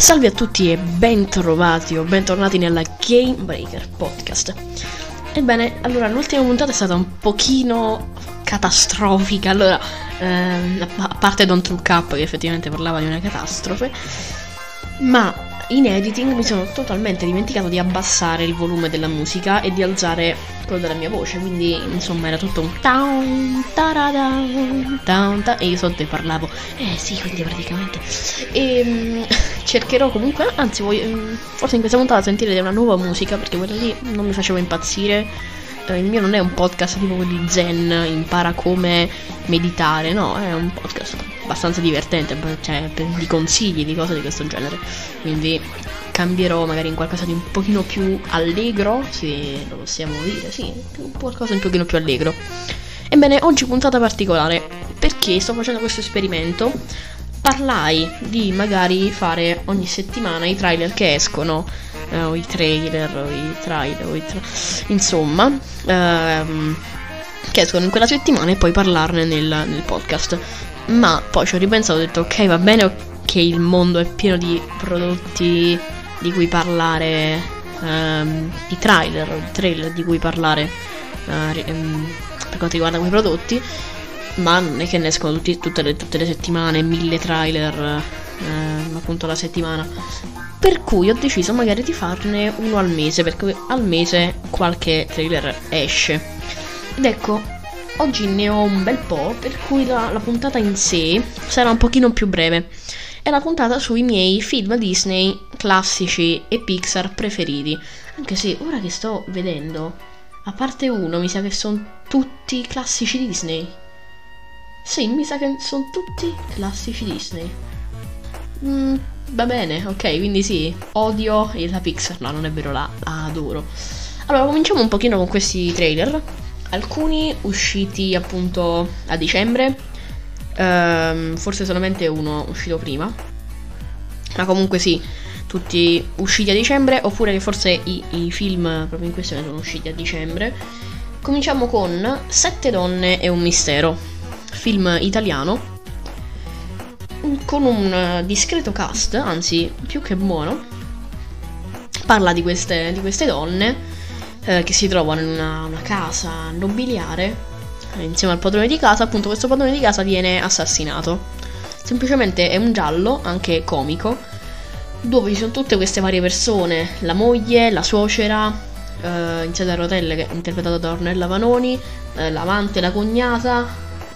Salve a tutti e bentrovati o bentornati nella Game Breaker Podcast. Ebbene, allora l'ultima puntata è stata un pochino catastrofica. Allora, ehm, a parte Don't Look Up che effettivamente parlava di una catastrofe, ma in editing mi sono totalmente dimenticato di abbassare il volume della musica e di alzare quello della mia voce, quindi insomma era tutto un down, down, down, e io sotto e parlavo, eh sì, quindi praticamente. E um, cercherò comunque, anzi voglio, um, forse in questa puntata sentire una nuova musica perché quella lì non mi faceva impazzire. Uh, il mio non è un podcast tipo quelli zen, impara come meditare, no, è un podcast abbastanza divertente, cioè di consigli, di cose di questo genere. Quindi cambierò magari in qualcosa di un pochino più allegro, se lo possiamo dire, sì, qualcosa di un pochino più allegro. Ebbene, oggi puntata particolare, perché sto facendo questo esperimento. Parlai di magari fare ogni settimana i trailer che escono, eh, o i trailer, o i trailer, o i tra... insomma, ehm, che escono in quella settimana e poi parlarne nel, nel podcast. Ma poi ci ho ripensato e ho detto ok va bene che il mondo è pieno di prodotti di cui parlare, um, di trailer, di trailer di cui parlare uh, per quanto riguarda quei prodotti, ma non è che ne escono tutti, tutte, le, tutte, le, settimane, mille trailer uh, appunto la settimana. Per cui ho deciso magari di farne uno al mese, perché al mese qualche trailer esce. Ed ecco, oggi ne ho un bel po', per cui la, la puntata in sé sarà un pochino più breve. È la puntata sui miei film Disney classici e Pixar preferiti. Anche se ora che sto vedendo, a parte uno, mi sa che sono tutti classici Disney. Sì, mi sa che sono tutti classici Disney. Mm, va bene, ok, quindi sì, odio la Pixar, no, non è vero, la, la adoro. Allora, cominciamo un pochino con questi trailer alcuni usciti appunto a dicembre, ehm, forse solamente uno uscito prima, ma comunque sì, tutti usciti a dicembre, oppure forse i, i film proprio in questione sono usciti a dicembre. Cominciamo con Sette donne e un mistero, film italiano, con un discreto cast, anzi più che buono. Parla di queste, di queste donne eh, che si trovano in una, una casa nobiliare eh, insieme al padrone di casa. Appunto, questo padrone di casa viene assassinato. Semplicemente è un giallo, anche comico, dove ci sono tutte queste varie persone: la moglie, la suocera, eh, in sede a rotelle, interpretata da Ornella Vanoni, eh, l'amante, la cognata,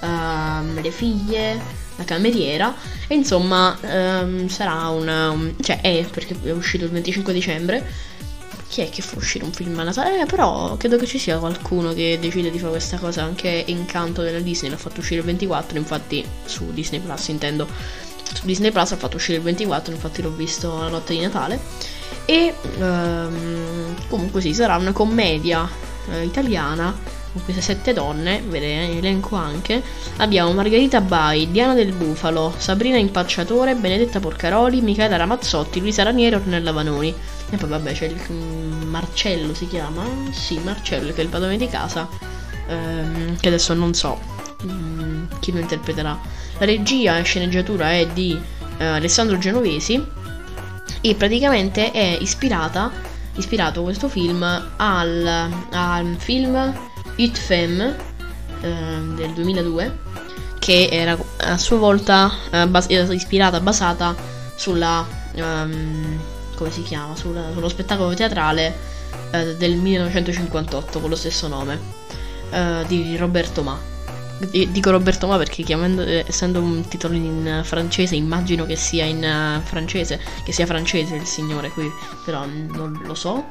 ehm, le figlie, la cameriera. E insomma, ehm, sarà un, un. cioè, è perché è uscito il 25 dicembre chi è che fa uscire un film a Natale? Eh, però credo che ci sia qualcuno che decide di fare questa cosa. Anche Incanto della Disney l'ha fatto uscire il 24, infatti su Disney Plus intendo. Su Disney Plus ha fatto uscire il 24, infatti l'ho visto la notte di Natale. E um, comunque sì, sarà una commedia eh, italiana con queste sette donne, vedete, elenco anche. Abbiamo Margherita Bai, Diana del Bufalo, Sabrina Impacciatore, Benedetta Porcaroli, Michela Ramazzotti, Luisa Ranieri Ornella Vanoni. E poi vabbè c'è il mm, Marcello si chiama? Sì, Marcello che è il padrone di casa. Ehm, che adesso non so um, chi lo interpreterà. La regia e sceneggiatura è di eh, Alessandro Genovesi. E praticamente è ispirata, ispirato questo film al, al film It Femme eh, del 2002 che era a sua volta eh, bas- ispirata, basata sulla um, come si chiama, sul, sullo spettacolo teatrale eh, del 1958 con lo stesso nome eh, di Roberto Ma. Dico Roberto Ma perché eh, essendo un titolo in francese immagino che sia in francese, che sia francese il signore qui, però non lo so.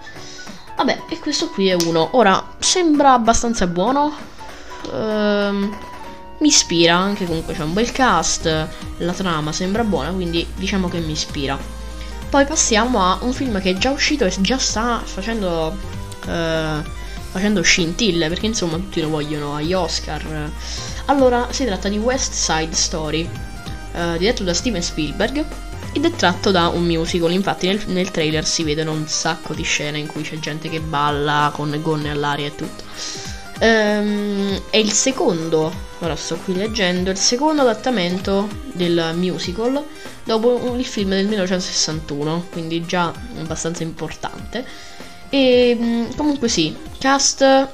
Vabbè, e questo qui è uno. Ora, sembra abbastanza buono. Ehm, mi ispira, anche comunque c'è un bel cast, la trama sembra buona, quindi diciamo che mi ispira. Poi passiamo a un film che è già uscito e già sta facendo, eh, facendo scintille, perché insomma tutti lo vogliono agli Oscar. Allora, si tratta di West Side Story, eh, diretto da Steven Spielberg ed è tratto da un musical. Infatti, nel, nel, trailer si vedono un sacco di scene in cui c'è gente che balla con gonne all'aria e tutto. Ehm, è il secondo, ora sto qui leggendo, il secondo adattamento del musical dopo il film del 1961, quindi già abbastanza importante. E mm, comunque sì, cast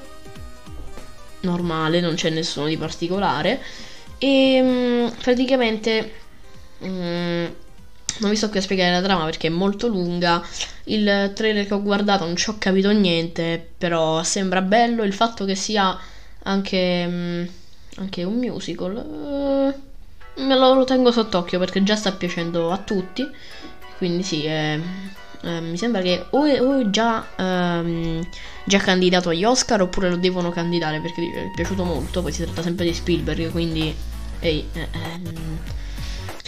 normale, non c'è nessuno di particolare. E mm, praticamente mm, non vi sto qui a spiegare la trama perché è molto lunga. Il trailer che ho guardato non ci ho capito niente, però sembra bello. Il fatto che sia anche, mm, anche un musical, eh, me lo, lo tengo sott'occhio perché già sta piacendo a tutti. Quindi sì, eh, eh, mi sembra che o è, o è già, ehm, già candidato agli Oscar oppure lo devono candidare perché è piaciuto molto. Poi si tratta sempre di Spielberg, quindi... Ehi, eh, ehm,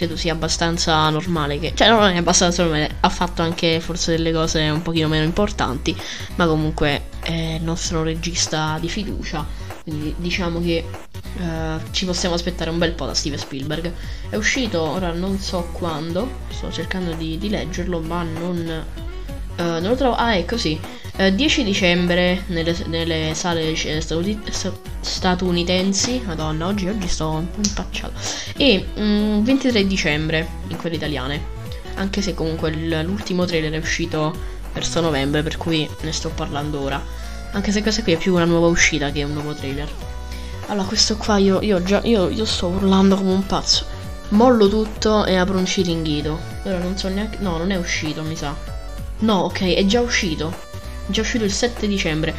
credo sia abbastanza normale che... Cioè non è abbastanza normale, ha fatto anche forse delle cose un pochino meno importanti, ma comunque è il nostro regista di fiducia, quindi diciamo che uh, ci possiamo aspettare un bel po' da Steven Spielberg. È uscito, ora non so quando, sto cercando di, di leggerlo, ma non... Uh, non lo trovo... Ah, è così. Uh, 10 dicembre nelle, nelle sale statunitensi. Madonna, oggi, oggi sto un po' impacciato. E mm, 23 dicembre in quelle italiane. Anche se comunque l'ultimo trailer è uscito verso novembre, per cui ne sto parlando ora. Anche se questa qui è più una nuova uscita che un nuovo trailer. Allora, questo qua io, io già io, io sto urlando come un pazzo. Mollo tutto e apro un ciringhito. Ora non so neanche. No, non è uscito, mi sa. No, ok, è già uscito. Già uscito il 7 dicembre.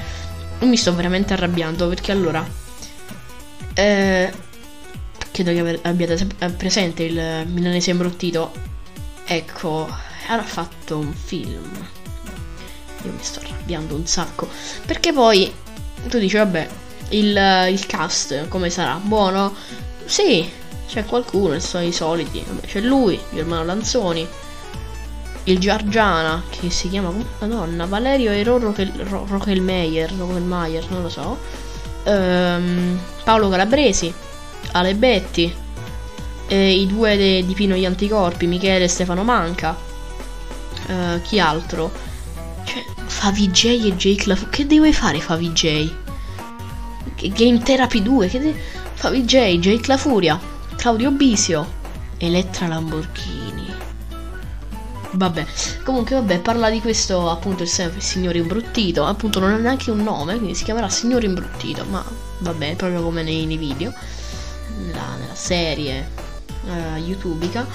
Mi sto veramente arrabbiando perché allora. Eh, credo che abbiate eh, presente il milanese imbruttito. Ecco, ha fatto un film. Io mi sto arrabbiando un sacco. Perché poi tu dici, vabbè, il, il cast come sarà? Buono? Sì, c'è qualcuno, sono i soliti. Vabbè, c'è lui, Germano Lanzoni il Giargiana, che si chiama, madonna, Valerio Ero Rochelmeyer, Rochelmeyer, non lo so, ehm, Paolo Calabresi, Ale Betti, eh, i due de, di Pino gli Anticorpi, Michele e Stefano Manca, eh, chi altro? Cioè, Favi J e Jake La... Che devo fare Favi J? Game Therapy 2, che de... Favi J, Jake La Furia, Claudio Bisio, Elettra Lamborghini. Vabbè, comunque vabbè, parla di questo appunto il signore imbruttito, appunto non ha neanche un nome, quindi si chiamerà signore imbruttito, ma vabbè, proprio come nei, nei video, nella, nella serie uh, youtubica.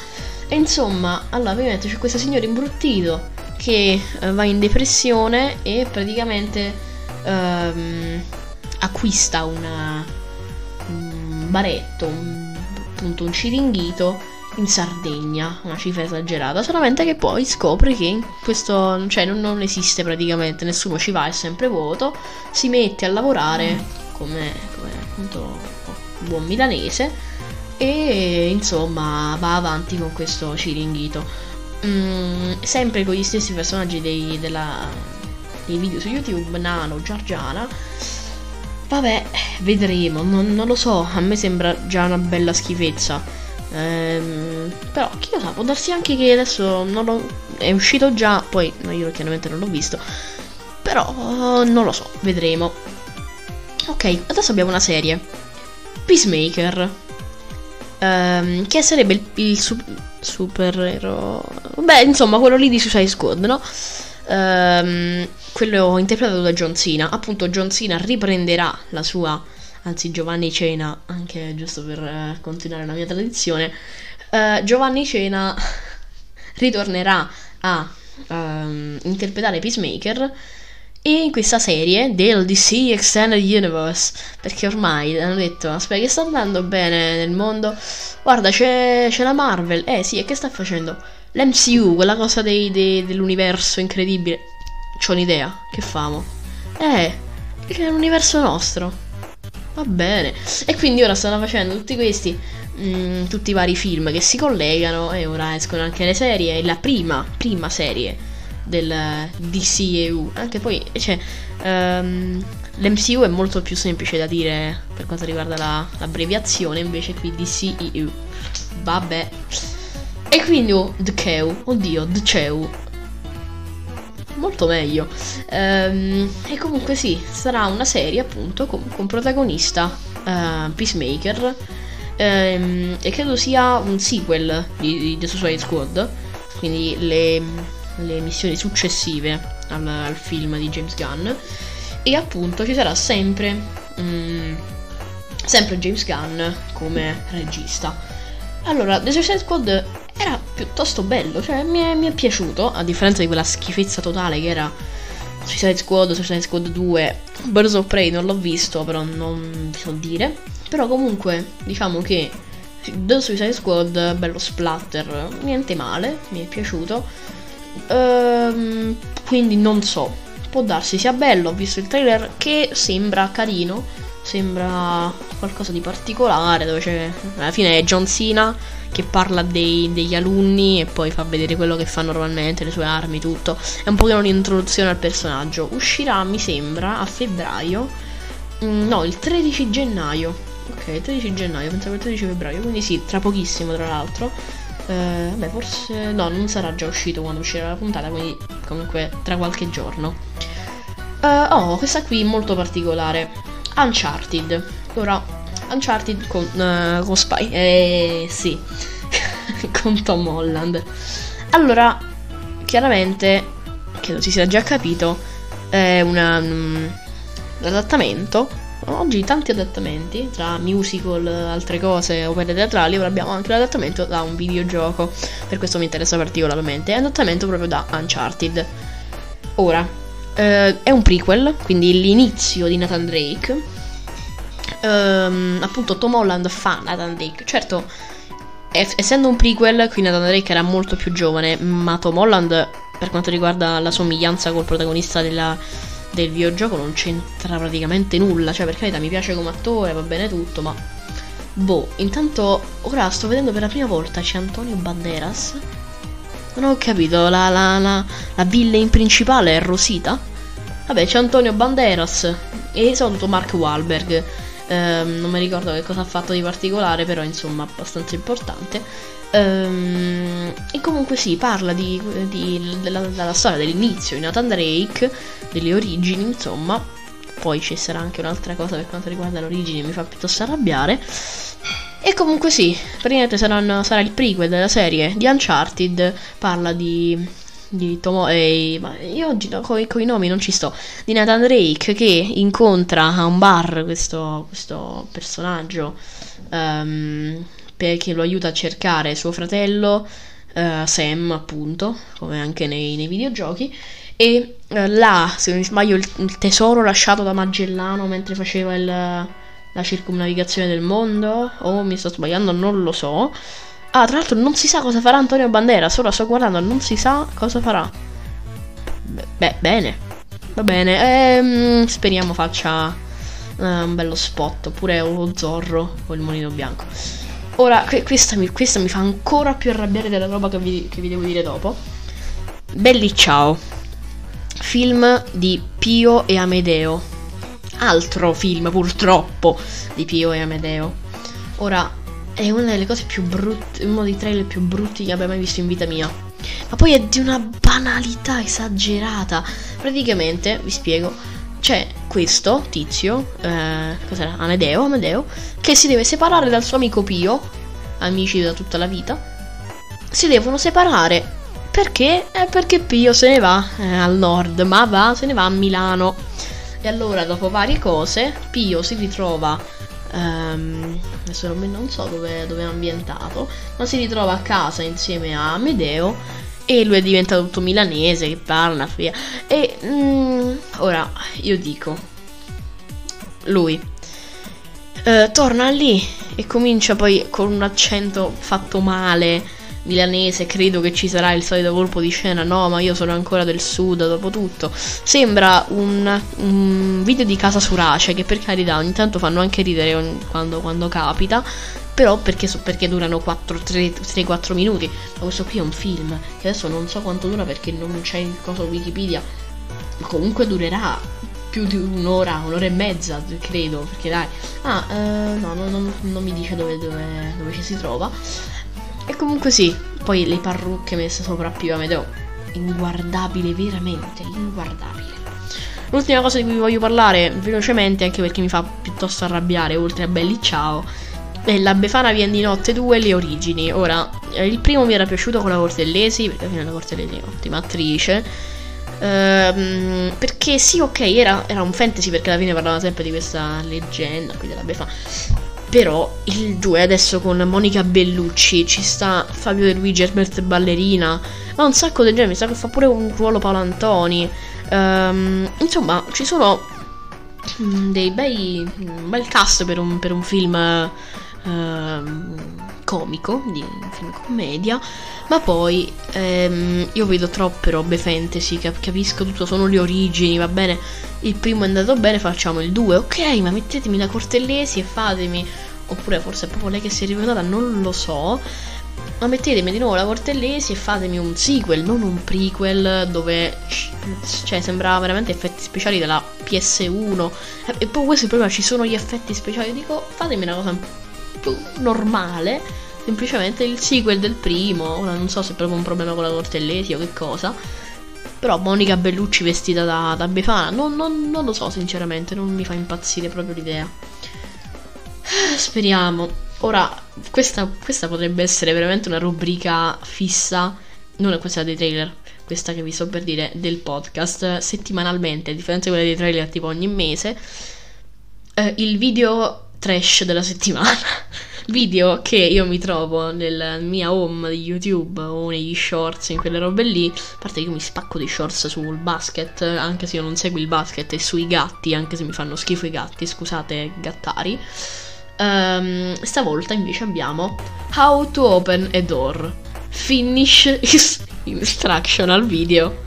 E insomma, allora ovviamente c'è questo signore imbruttito che uh, va in depressione e praticamente uh, acquista una, un baretto, un, appunto un ciringhito in Sardegna, una cifra esagerata, solamente che poi scopre che questo, cioè non, non esiste praticamente, nessuno ci va, è sempre vuoto, si mette a lavorare come, come appunto un buon milanese e insomma va avanti con questo ciringhito. Mm, sempre con gli stessi personaggi dei, della, dei video su YouTube, Nano, Giorgiana. Vabbè, vedremo, non, non lo so, a me sembra già una bella schifezza. Ehm, però chi lo sa, può darsi anche che adesso non lo, è uscito già, poi no, io chiaramente non l'ho visto. Però non lo so, vedremo. Ok, adesso abbiamo una serie. Peacemaker. Um, che sarebbe il, il su, supereroe. Beh, insomma, quello lì di Suicide Squad, no? Um, quello interpretato da John Cena. Appunto, John Cena riprenderà la sua anzi Giovanni Cena, anche giusto per uh, continuare la mia tradizione, uh, Giovanni Cena ritornerà a um, interpretare Peacemaker in questa serie del DC Extended Universe perché ormai hanno detto aspetta che sta andando bene nel mondo? Guarda c'è, c'è la Marvel. Eh sì e che sta facendo? l'MCU quella cosa dei, dei, dell'universo incredibile. C'ho un'idea. Che famo? Eh c'è l'universo nostro Va bene. E quindi ora stanno facendo tutti questi, mh, mm, tutti i vari film che si collegano e ora escono anche le serie. la prima, prima serie del DCEU. Anche poi, cioè, um, l'MCU è molto più semplice da dire per quanto riguarda la, l'abbreviazione, invece qui DCEU. Vabbè. E quindi, oh, The Kew, oddio, The Chew. Molto meglio. Ehm, e comunque sì, sarà una serie appunto con, con protagonista uh, Peacemaker ehm, e credo sia un sequel di, di The Suicide Squad, quindi le, le missioni successive al, al, film di James Gunn e appunto ci sarà sempre, um, sempre James Gunn come regista. Allora, The Suicide Squad era piuttosto bello, cioè mi è, mi è, piaciuto, a differenza di quella schifezza totale che era Suicide Squad, Suicide Squad 2, Birds of Prey non l'ho visto, però non vi so dire. Però comunque, diciamo che The Suicide Squad, bello splatter, niente male, mi è piaciuto. Ehm, quindi non so, può darsi sia bello, ho visto il trailer che sembra carino, sembra qualcosa di particolare, dove c'è alla fine è John Cena che parla dei, degli alunni e poi fa vedere quello che fa normalmente, le sue armi, tutto. È un pochino un'introduzione al personaggio. Uscirà, mi sembra, a febbraio. Mm, no, il 13 gennaio. Ok, il 13 gennaio, pensavo il 13 febbraio, quindi sì, tra pochissimo tra l'altro. Eh, vabbè, forse... No, non sarà già uscito quando uscirà la puntata, quindi comunque tra qualche giorno. Uh, oh, questa qui molto particolare. Uncharted. Ora, Uncharted con, uh, con Spy. Eh sì, con Tom Holland. Allora, chiaramente, credo si sia già capito, è una, um, un adattamento. Oggi tanti adattamenti, tra musical, altre cose, opere teatrali, ora abbiamo anche l'adattamento da un videogioco. Per questo mi interessa particolarmente. È un adattamento proprio da Uncharted. Ora, eh, è un prequel, quindi l'inizio di Nathan Drake ehm, appunto Tom Holland fa Nathan Drake. Certo, essendo un prequel, qui Nathan Drake era molto più giovane, ma Tom Holland, per quanto riguarda la somiglianza col protagonista della, del videogioco, non c'entra praticamente nulla. Cioè, per carità, mi piace come attore, va bene tutto, ma... Boh, intanto ora sto vedendo per la prima volta c'è Antonio Banderas. Non ho capito, la, la, la, la villain principale è Rosita? Vabbè, c'è Antonio Banderas e saluto Mark Wahlberg. Um, non mi ricordo che cosa ha fatto di particolare, però insomma abbastanza importante. Um, e comunque sì, parla di, di, della, della, storia dell'inizio di Nathan Drake, delle origini, insomma. Poi ci sarà anche un'altra cosa per quanto riguarda le origini, mi fa piuttosto arrabbiare. E comunque sì, praticamente saranno, sarà il prequel della serie di Uncharted, parla di di Tomo eh, ma io oggi no, con, i nomi non ci sto. Di Nathan Drake che incontra a un bar questo, questo personaggio um, perché lo aiuta a cercare suo fratello uh, Sam appunto come anche nei, nei videogiochi. E uh, là se non mi sbaglio il, il, tesoro lasciato da Magellano mentre faceva il, la circumnavigazione del mondo o mi sto sbagliando non lo so Ah, tra l'altro non si sa cosa farà Antonio Bandera, solo sto guardando, non si sa cosa farà. Beh, bene. Va bene. Ehm, speriamo faccia uh, un bello spot, oppure lo Zorro o il Molino Bianco. Ora, questa mi, questa mi, fa ancora più arrabbiare della roba che vi, che vi devo dire dopo. Belli ciao. Film di Pio e Amedeo. Altro film, purtroppo, di Pio e Amedeo. Ora, è una delle cose più brutte, uno dei trailer più brutti che abbia mai visto in vita mia. Ma poi è di una banalità esagerata. Praticamente, vi spiego, c'è questo tizio, eh, cos'era? Amedeo, Amedeo, che si deve separare dal suo amico Pio, amici da tutta la vita. Si devono separare. Perché? Eh, perché Pio se ne va eh, al nord, ma va, se ne va a Milano. E allora, dopo varie cose, Pio si ritrova Um, adesso non so dove, dove, è ambientato, ma si ritrova a casa insieme a Amedeo e lui è diventato tutto milanese che parla via. E mm, ora io dico, lui uh, torna lì e comincia poi con un accento fatto male milanese, credo che ci sarà il solito colpo di scena, no, ma io sono ancora del sud, dopo tutto. Sembra un, un video di Casa Surace, che per carità ogni tanto fanno anche ridere quando, quando capita, però perché, perché durano 3-4 minuti. Ma questo qui è un film, che adesso non so quanto dura perché non c'è il coso Wikipedia, ma comunque durerà più di un'ora, un'ora e mezza, credo, perché dai. Ah, eh, no, no, no, non mi dice dove, dove, dove ci si trova. E comunque sì, poi le parrucche messe sopra più Amedeo inguardabile, veramente inguardabile. L'ultima cosa di cui vi voglio parlare velocemente, anche perché mi fa piuttosto arrabbiare, oltre a Belli Ciao, è la Befana Vien di Notte 2 Le Origini. Ora, eh, il primo mi era piaciuto con la Cortellesi, perché alla fine la Cortellesi è un'ottima attrice. Ehm, perché sì, ok, era, era, un fantasy perché alla fine parlava sempre di questa leggenda qui della Befana. Però il 2 adesso con Monica Bellucci ci sta Fabio De Luigi, Herbert Ballerina, ma un sacco di gente, mi sa che fa pure un ruolo Paolo Antoni. Um, insomma, ci sono mm, dei bei un bel cast per un, per un film uh, comico, di film commedia, ma poi um, io vedo troppe robe fantasy, cap- capisco tutto, sono le origini, va bene, il primo è andato bene, facciamo il 2, ok, ma mettetemi la Cortellesi e fatemi, oppure forse è proprio lei che si è rivelata, non lo so, ma mettetemi di nuovo la Cortellesi e fatemi un sequel, non un prequel dove cioè sembrava veramente effetti speciali della PS1 e poi il problema, ci sono gli effetti speciali, dico fatemi una cosa più normale, semplicemente il sequel del primo, ora non so se è proprio un problema con la Cortellesi o che cosa, però Monica Bellucci vestita da, da Befana, non, non, non lo so sinceramente, non mi fa impazzire proprio l'idea. Speriamo. Ora, questa, questa, potrebbe essere veramente una rubrica fissa, non è questa dei trailer, questa che vi sto per dire del podcast, settimanalmente, a differenza di quella dei trailer tipo ogni mese, eh, il video trash della settimana. video che io mi trovo nella mia home di YouTube o negli shorts, in quelle robe lì. A parte che io mi spacco di shorts sul basket, anche se io non seguo il basket, e sui gatti, anche se mi fanno schifo i gatti, scusate gattari. Um, stavolta invece abbiamo How to open a door. Finish instructional video.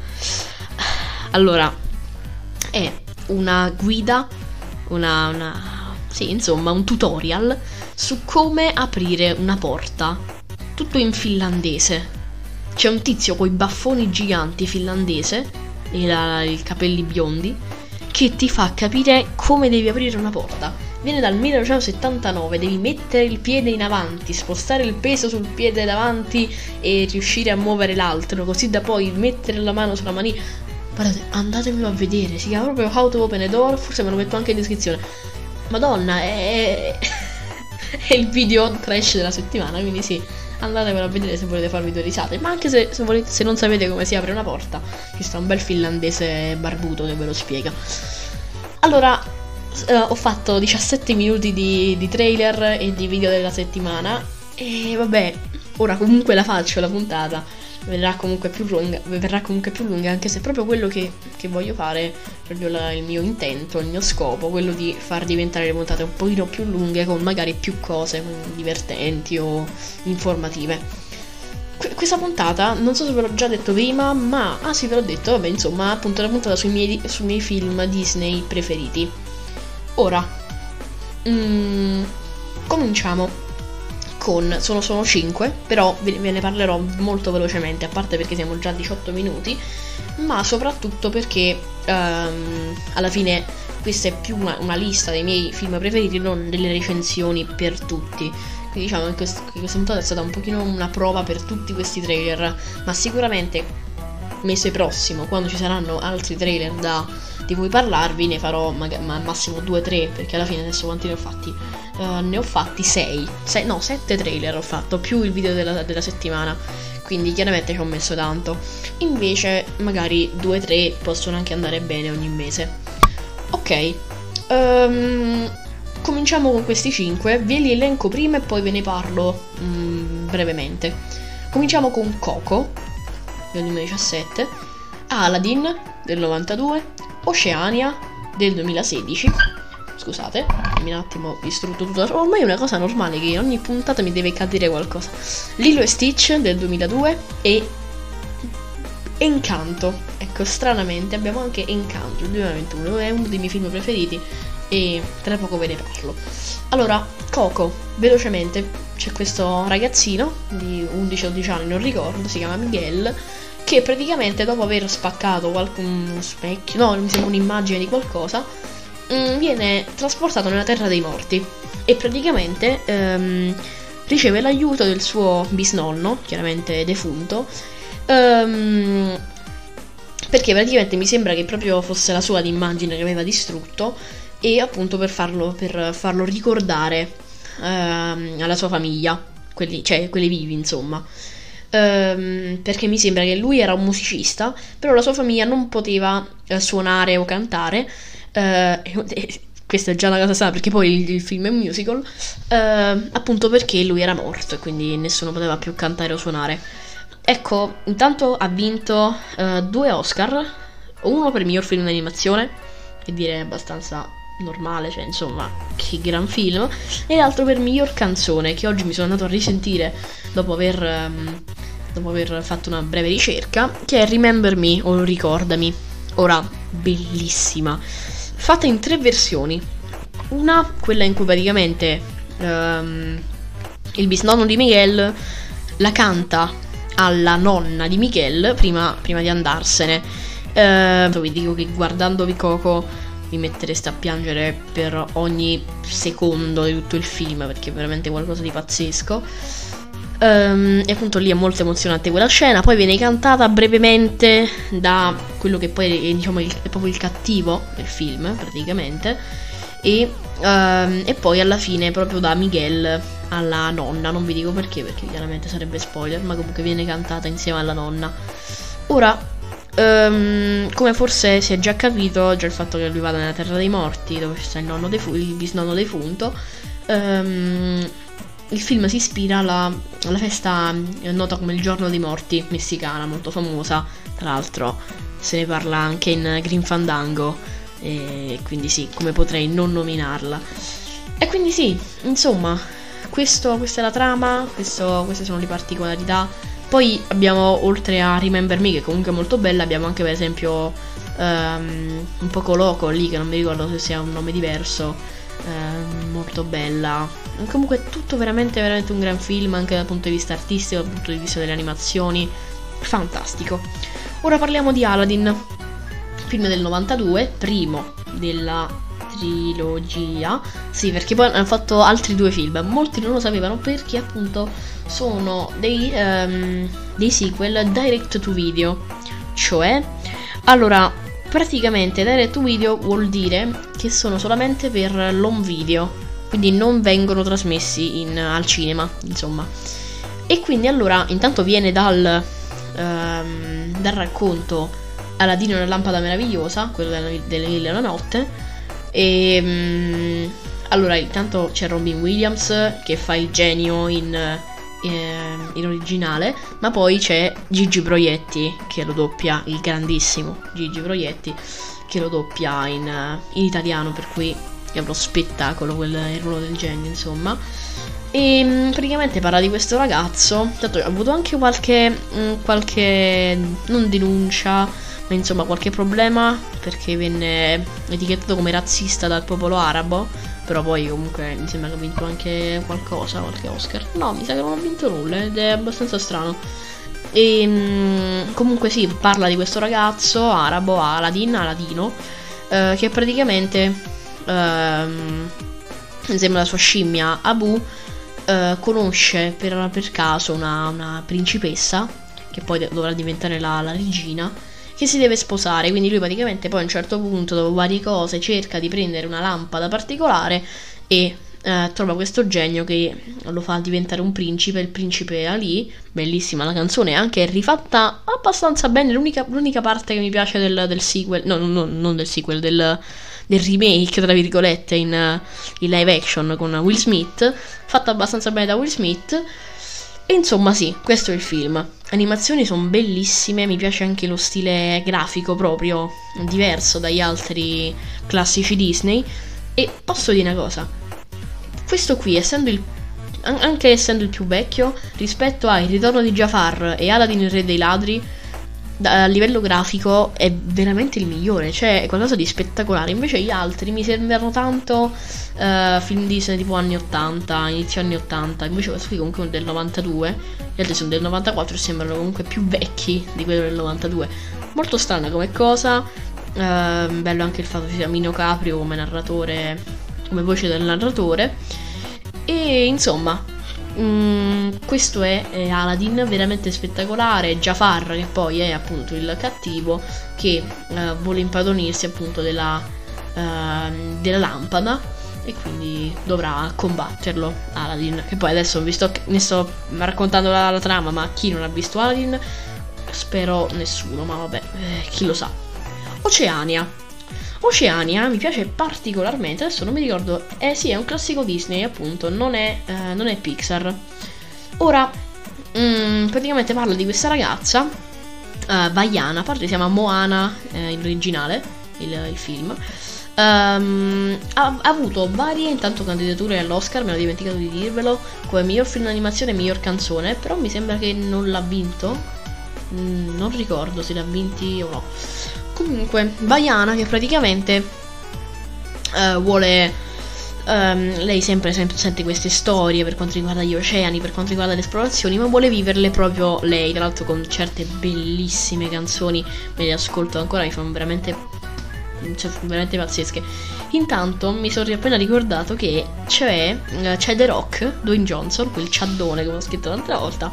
Allora, è una guida, una, una, sì, insomma, un tutorial su come aprire una porta. Tutto in finlandese. C'è un tizio con i baffoni giganti finlandese e la, i capelli biondi che ti fa capire come devi aprire una porta viene dal 1979, devi mettere il piede in avanti, spostare il peso sul piede davanti e riuscire a muovere l'altro, così da poi mettere la mano sulla manina. Guardate, andatevelo a vedere, si chiama proprio How to Open a Door, forse me lo metto anche in descrizione. Madonna, è, è il video trash della settimana, quindi sì, andatevelo a vedere se volete farvi due risate. Ma anche se, se, volete, se non sapete come si apre una porta, ci sta un bel finlandese barbuto che ve lo spiega. Allora, uh, ho fatto 17 minuti di, di trailer e di video della settimana e vabbè, ora comunque la faccio la puntata verrà comunque più lunga, verrà comunque più lunga anche se proprio quello che, che voglio fare, proprio la, il mio intento, il mio scopo, quello di far diventare le puntate un pochino più lunghe con magari più cose divertenti o informative. Qu- questa puntata, non so se ve l'ho già detto prima, ma ah sì ve l'ho detto, vabbè insomma appunto la puntata sui miei, sui miei film Disney preferiti. Ora, mm, cominciamo con, sono, sono 5, però ve, ve, ne parlerò molto velocemente, a parte perché siamo già a 18 minuti, ma soprattutto perché um, alla fine questa è più una, una, lista dei miei film preferiti, non delle recensioni per tutti. Quindi diciamo che, quest- che questa puntata è stata un pochino una prova per tutti questi trailer, ma sicuramente mese prossimo, quando ci saranno altri trailer da, di cui parlarvi, ne farò ma, ma massimo 2-3, perché alla fine adesso quanti ne ho fatti? Uh, ne ho fatti 6, no 7 trailer ho fatto, più il video della, della settimana, quindi chiaramente ci ho messo tanto. Invece magari 2-3 possono anche andare bene ogni mese. Ok, um, cominciamo con questi 5, ve li elenco prima e poi ve ne parlo um, brevemente. Cominciamo con Coco, del 2017, Aladdin del 92, Oceania del 2016. Scusate, mi un attimo distrutto tutto. Ormai è una cosa normale che in ogni puntata mi deve cadere qualcosa. Lilo e Stitch del 2002 e Encanto. Ecco, stranamente abbiamo anche Encanto del 2021, è uno dei miei film preferiti e tra poco ve ne parlo. Allora, Coco, velocemente, c'è questo ragazzino di 11-12 anni, non ricordo, si chiama Miguel, che praticamente dopo aver spaccato qualche specchio, no, mi sembra un'immagine di qualcosa, mh, mm, viene trasportato nella terra dei morti e praticamente ehm, riceve l'aiuto del suo bisnonno, chiaramente defunto, ehm, perché praticamente mi sembra che proprio fosse la sua l'immagine che aveva distrutto e appunto per farlo, per farlo ricordare ehm, alla sua famiglia, quelli, cioè quelli vivi insomma. Ehm, perché mi sembra che lui era un musicista, però la sua famiglia non poteva eh, suonare o cantare. Eh, questa è già una cosa sana perché poi il, il film è un musical, eh, appunto perché lui era morto e quindi nessuno poteva più cantare o suonare. Ecco, intanto ha vinto eh, due Oscar, uno per miglior film d'animazione, che direi abbastanza normale, cioè insomma, che gran film, e l'altro per miglior canzone, che oggi mi sono andato a risentire dopo aver, um, dopo aver fatto una breve ricerca, che è Remember Me o Ricordami. Ora, bellissima fatta in tre versioni. Una, quella in cui praticamente um, il bisnonno di Miguel la canta alla nonna di Miguel prima, prima di andarsene. Uh, vi dico che guardandovi Coco vi mettereste a piangere per ogni secondo di tutto il film perché è veramente qualcosa di pazzesco. Um, e appunto lì è molto emozionante quella scena. Poi viene cantata brevemente da quello che poi è, diciamo, il, è proprio il cattivo del film, praticamente. E, um, e, poi alla fine proprio da Miguel alla nonna. Non vi dico perché, perché chiaramente sarebbe spoiler, ma comunque viene cantata insieme alla nonna. Ora, um, come forse si è già capito, già il fatto che lui vada nella terra dei morti, dove sta il, nonno defu- il bisnonno defunto. Um, il film si ispira alla, alla, festa eh, nota come il Giorno dei Morti messicana, molto famosa. Tra l'altro se ne parla anche in Green Fandango, e quindi sì, come potrei non nominarla. E quindi sì, insomma, questo, questa è la trama, questo, queste sono le particolarità. Poi abbiamo, oltre a Remember Me, che comunque è molto bella, abbiamo anche per esempio um, un poco loco lì, che non mi ricordo se sia un nome diverso, um, molto bella Comunque tutto veramente, veramente un gran film, anche dal punto di vista artistico, dal punto di vista delle animazioni. Fantastico. Ora parliamo di Aladdin, film del 92, primo della trilogia. Sì, perché poi hanno fatto altri due film. Molti non lo sapevano perché appunto sono dei, um, dei sequel direct to video. Cioè, allora, praticamente direct to video vuol dire che sono solamente per l'home video quindi non vengono trasmessi in, al cinema, insomma. E quindi allora intanto viene dal, ehm, dal racconto Aladino e la lampada meravigliosa, quello della, delle mille e una notte, e ehm, allora intanto c'è Robin Williams che fa il genio in, eh, in originale, ma poi c'è Gigi Proietti che lo doppia, il grandissimo Gigi Proietti che lo doppia in, in italiano, per cui è uno spettacolo quel, il ruolo del genio, insomma. E mm, praticamente parla di questo ragazzo. Tanto ha avuto anche qualche, mm, qualche. non denuncia, ma insomma qualche problema perché venne etichettato come razzista dal popolo arabo. Però poi comunque mi sembra che ha vinto anche qualcosa, qualche Oscar. No, mi sa che non ha vinto nulla ed è abbastanza strano. E mm, comunque sì, parla di questo ragazzo arabo, Aladdin, Aladino, eh, che praticamente ehm, insieme alla sua scimmia Abu eh, conosce per, per caso una, una, principessa che poi dovrà diventare la, la regina che si deve sposare. Quindi lui praticamente poi a un certo punto dopo varie cose cerca di prendere una lampada particolare e eh, trova questo genio che lo fa diventare un principe, il principe lì, bellissima la canzone, anche rifatta abbastanza bene, l'unica, l'unica parte che mi piace del, del sequel, no, no, non del sequel, del, del remake, tra virgolette, in, in live action con Will Smith, fatta abbastanza bene da Will Smith. E insomma sì, questo è il film. Animazioni sono bellissime, mi piace anche lo stile grafico proprio diverso dagli altri classici Disney. E posso dire una cosa, questo qui essendo il anche essendo il più vecchio rispetto a Il ritorno di Jafar e Aladdin il re dei ladri a livello grafico è veramente il migliore, cioè è qualcosa di spettacolare. Invece gli altri mi sembrano tanto uh, film Disney tipo anni 80, inizio anni 80. Invece questo qui comunque è del 92, gli altri sono del 94 e sembrano comunque più vecchi di quello del 92. Molto strana come cosa. Uh, bello anche il fatto che sia Mino Caprio come narratore, come voce del narratore. E insomma, Mm, questo è, è, Aladdin, veramente spettacolare. Jafar, che poi è appunto il cattivo, che uh, vuole impadronirsi appunto della, uh, della lampada e quindi dovrà combatterlo Aladdin. Che poi adesso, visto che ne sto raccontando la, la trama, ma chi non ha visto Aladdin? Spero nessuno, ma vabbè, eh, chi lo sa. Oceania. Oceania mi piace particolarmente, adesso non mi ricordo, eh sì, è un classico Disney appunto, non è, eh, non è Pixar. Ora, mm, praticamente parla di questa ragazza, uh, Vaiana, a parte si chiama Moana eh, in originale, il, il film. Um, ha, ha, avuto varie intanto candidature all'Oscar, mi ho dimenticato di dirvelo, come miglior film d'animazione e miglior canzone, però mi sembra che non l'ha vinto. Mm, non ricordo se l'ha vinti o no. Comunque, Baiana che praticamente uh, vuole... Um, lei sempre, sempre sente queste storie per quanto riguarda gli oceani, per quanto riguarda le esplorazioni, ma vuole viverle proprio lei, tra l'altro con certe bellissime canzoni, me le ascolto ancora, mi fanno veramente, cioè, veramente pazzesche. Intanto mi sono appena ricordato che c'è, c'è The Rock, Dwayne Johnson, quel ciaddone che ho scritto l'altra volta,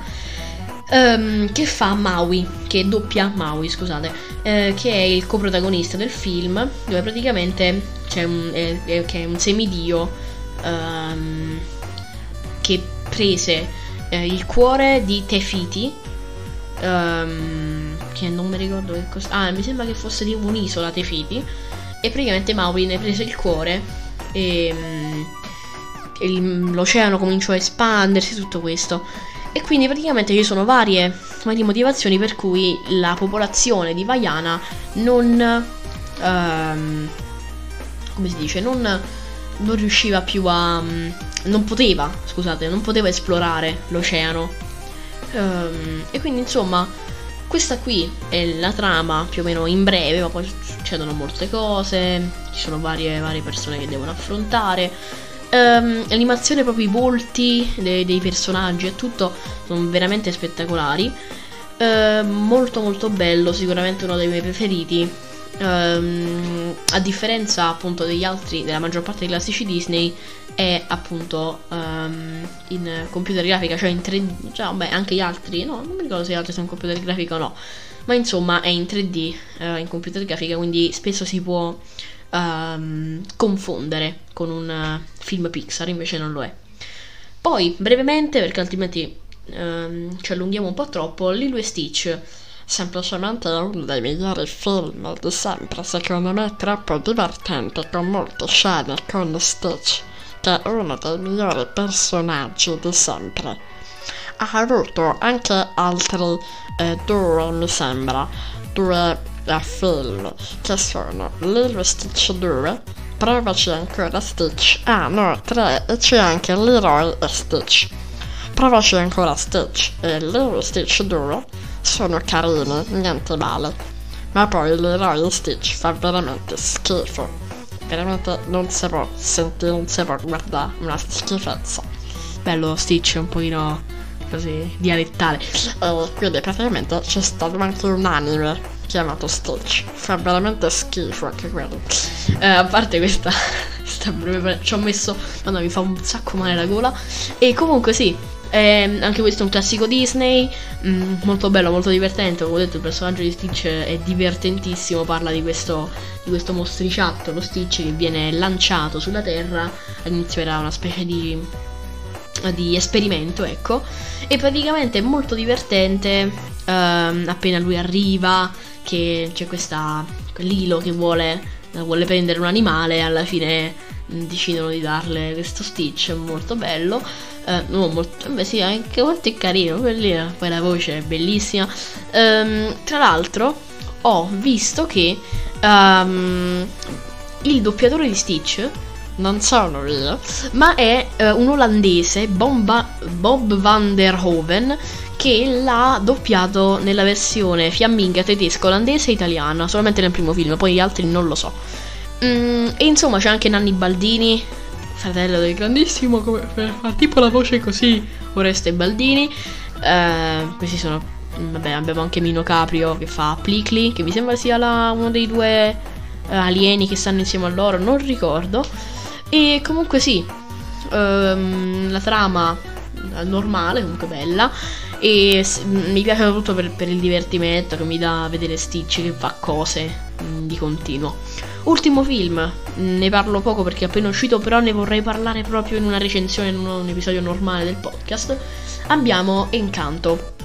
um, che fa Maui, che doppia Maui, scusate, eh, che è il coprotagonista del film, dove praticamente c'è un, è, è, è un semidio um, che prese eh, il cuore di Tefiti, um, che non mi ricordo che cosa... Ah, mi sembra che fosse di un'isola Tefiti, e praticamente Maui ne prese il cuore e... Um, l'oceano cominciò a espandersi, tutto questo. E quindi praticamente ci sono varie, varie motivazioni per cui la popolazione di Vaiana non... Um, come si dice? Non, non riusciva più a... non poteva, scusate, non poteva esplorare l'oceano. Um, e quindi insomma, questa qui è la trama più o meno in breve, ma poi succedono molte cose, ci sono varie, varie persone che devono affrontare. Um, l'animazione, proprio i volti dei, dei, personaggi e tutto sono veramente spettacolari. Uh, molto molto bello, sicuramente uno dei miei preferiti. Um, a differenza appunto degli altri, della maggior parte dei classici Disney, è appunto um, in computer grafica, cioè in 3D, cioè vabbè anche gli altri, no, non mi ricordo se gli altri sono in computer grafica o no, ma insomma è in 3D uh, eh, in computer grafica, quindi spesso si può um, confondere con un uh, film Pixar, invece non lo è. Poi, brevemente, perché altrimenti um, ci allunghiamo un po' troppo, Lilo e Stitch semplicemente è uno dei migliori film di sempre, secondo me troppo divertente, con molte scene con Stitch, che è uno dei migliori personaggi di sempre. Ha avuto anche altri eh, due, mi sembra, due a film che sono Lilo Stitch 2 provaci ancora Stitch. Ah no 3 e c'è anche Leroy e Stitch. Provaci ancora Stitch e Lilo Stitch 2 sono carini niente male. Ma poi Leroy e Stitch fa veramente schifo. Veramente non si può sentire non si può guardare una schifezza. Bello Stitch un pochino così dialettale. E quindi praticamente c'è stato anche un anime chiamato Stitch. Fa veramente schifo anche quello. Eh, a parte questa, questa ci ho messo, ma mi fa un sacco male la gola. E comunque sì, eh, anche questo è un classico Disney, mm, molto bello, molto divertente. Come ho detto, il personaggio di Stitch è divertentissimo. Parla di questo, di questo mostriciatto, lo Stitch, che viene lanciato sulla Terra. All'inizio era una specie di, di esperimento, ecco. E praticamente è molto divertente. Ehm, appena lui arriva, che c'è questa Lilo che vuole, vuole prendere un animale e alla fine decidono di darle questo Stitch molto bello. Eh, no, molto, beh sì anche molto carino lì, poi la voce è bellissima. Um, tra l'altro ho visto che um, il doppiatore di Stitch non sono ma è uh, un olandese Bomba, Bob van der Hoven che l'ha doppiato nella versione fiamminga tedesca, olandese e italiana, solamente nel primo film, poi gli altri non lo so. Mm, e insomma c'è anche Nanni Baldini, fratello del grandissimo, come fa tipo la voce così, Oreste Baldini. Eh, questi sono, vabbè, abbiamo anche Mino Caprio che fa Plicli, che mi sembra sia la, uno dei due uh, alieni che stanno insieme a loro, non ricordo. E comunque sì, um, la trama normale, comunque bella. E s- mi piace soprattutto per, per il divertimento che mi dà vedere Stitch che fa cose mm, di continuo. Ultimo film, ne parlo poco perché è appena uscito, però ne vorrei parlare proprio in una recensione, in un episodio normale del podcast. Abbiamo Encanto.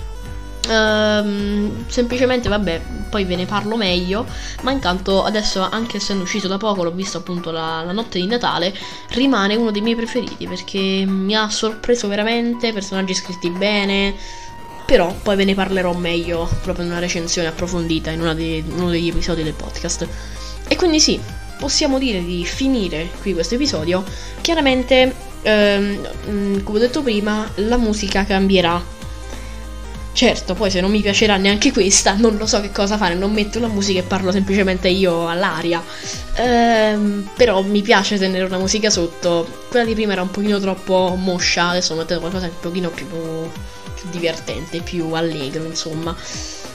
Ehm, semplicemente, vabbè, poi ve ne parlo meglio. Ma intanto, adesso, anche essendo uscito da poco, l'ho visto appunto la, la notte di Natale. Rimane uno dei miei preferiti perché mi ha sorpreso veramente. Personaggi scritti bene. Però poi ve ne parlerò meglio proprio in una recensione approfondita in dei- uno degli episodi del podcast. E quindi sì, possiamo dire di finire qui questo episodio. Chiaramente, ehm, mm, come ho detto prima, la musica cambierà. Certo, poi se non mi piacerà neanche questa, non lo so che cosa fare, non metto la musica e parlo semplicemente io all'aria. Ehm, però mi piace tenere una musica sotto. Quella di prima era un pochino troppo moscia, adesso metto qualcosa di un pochino più, più divertente, più allegro, insomma.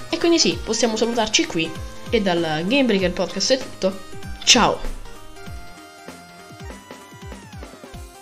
E quindi sì, possiamo salutarci qui. E dal Gamebreaker Podcast è tutto. Ciao!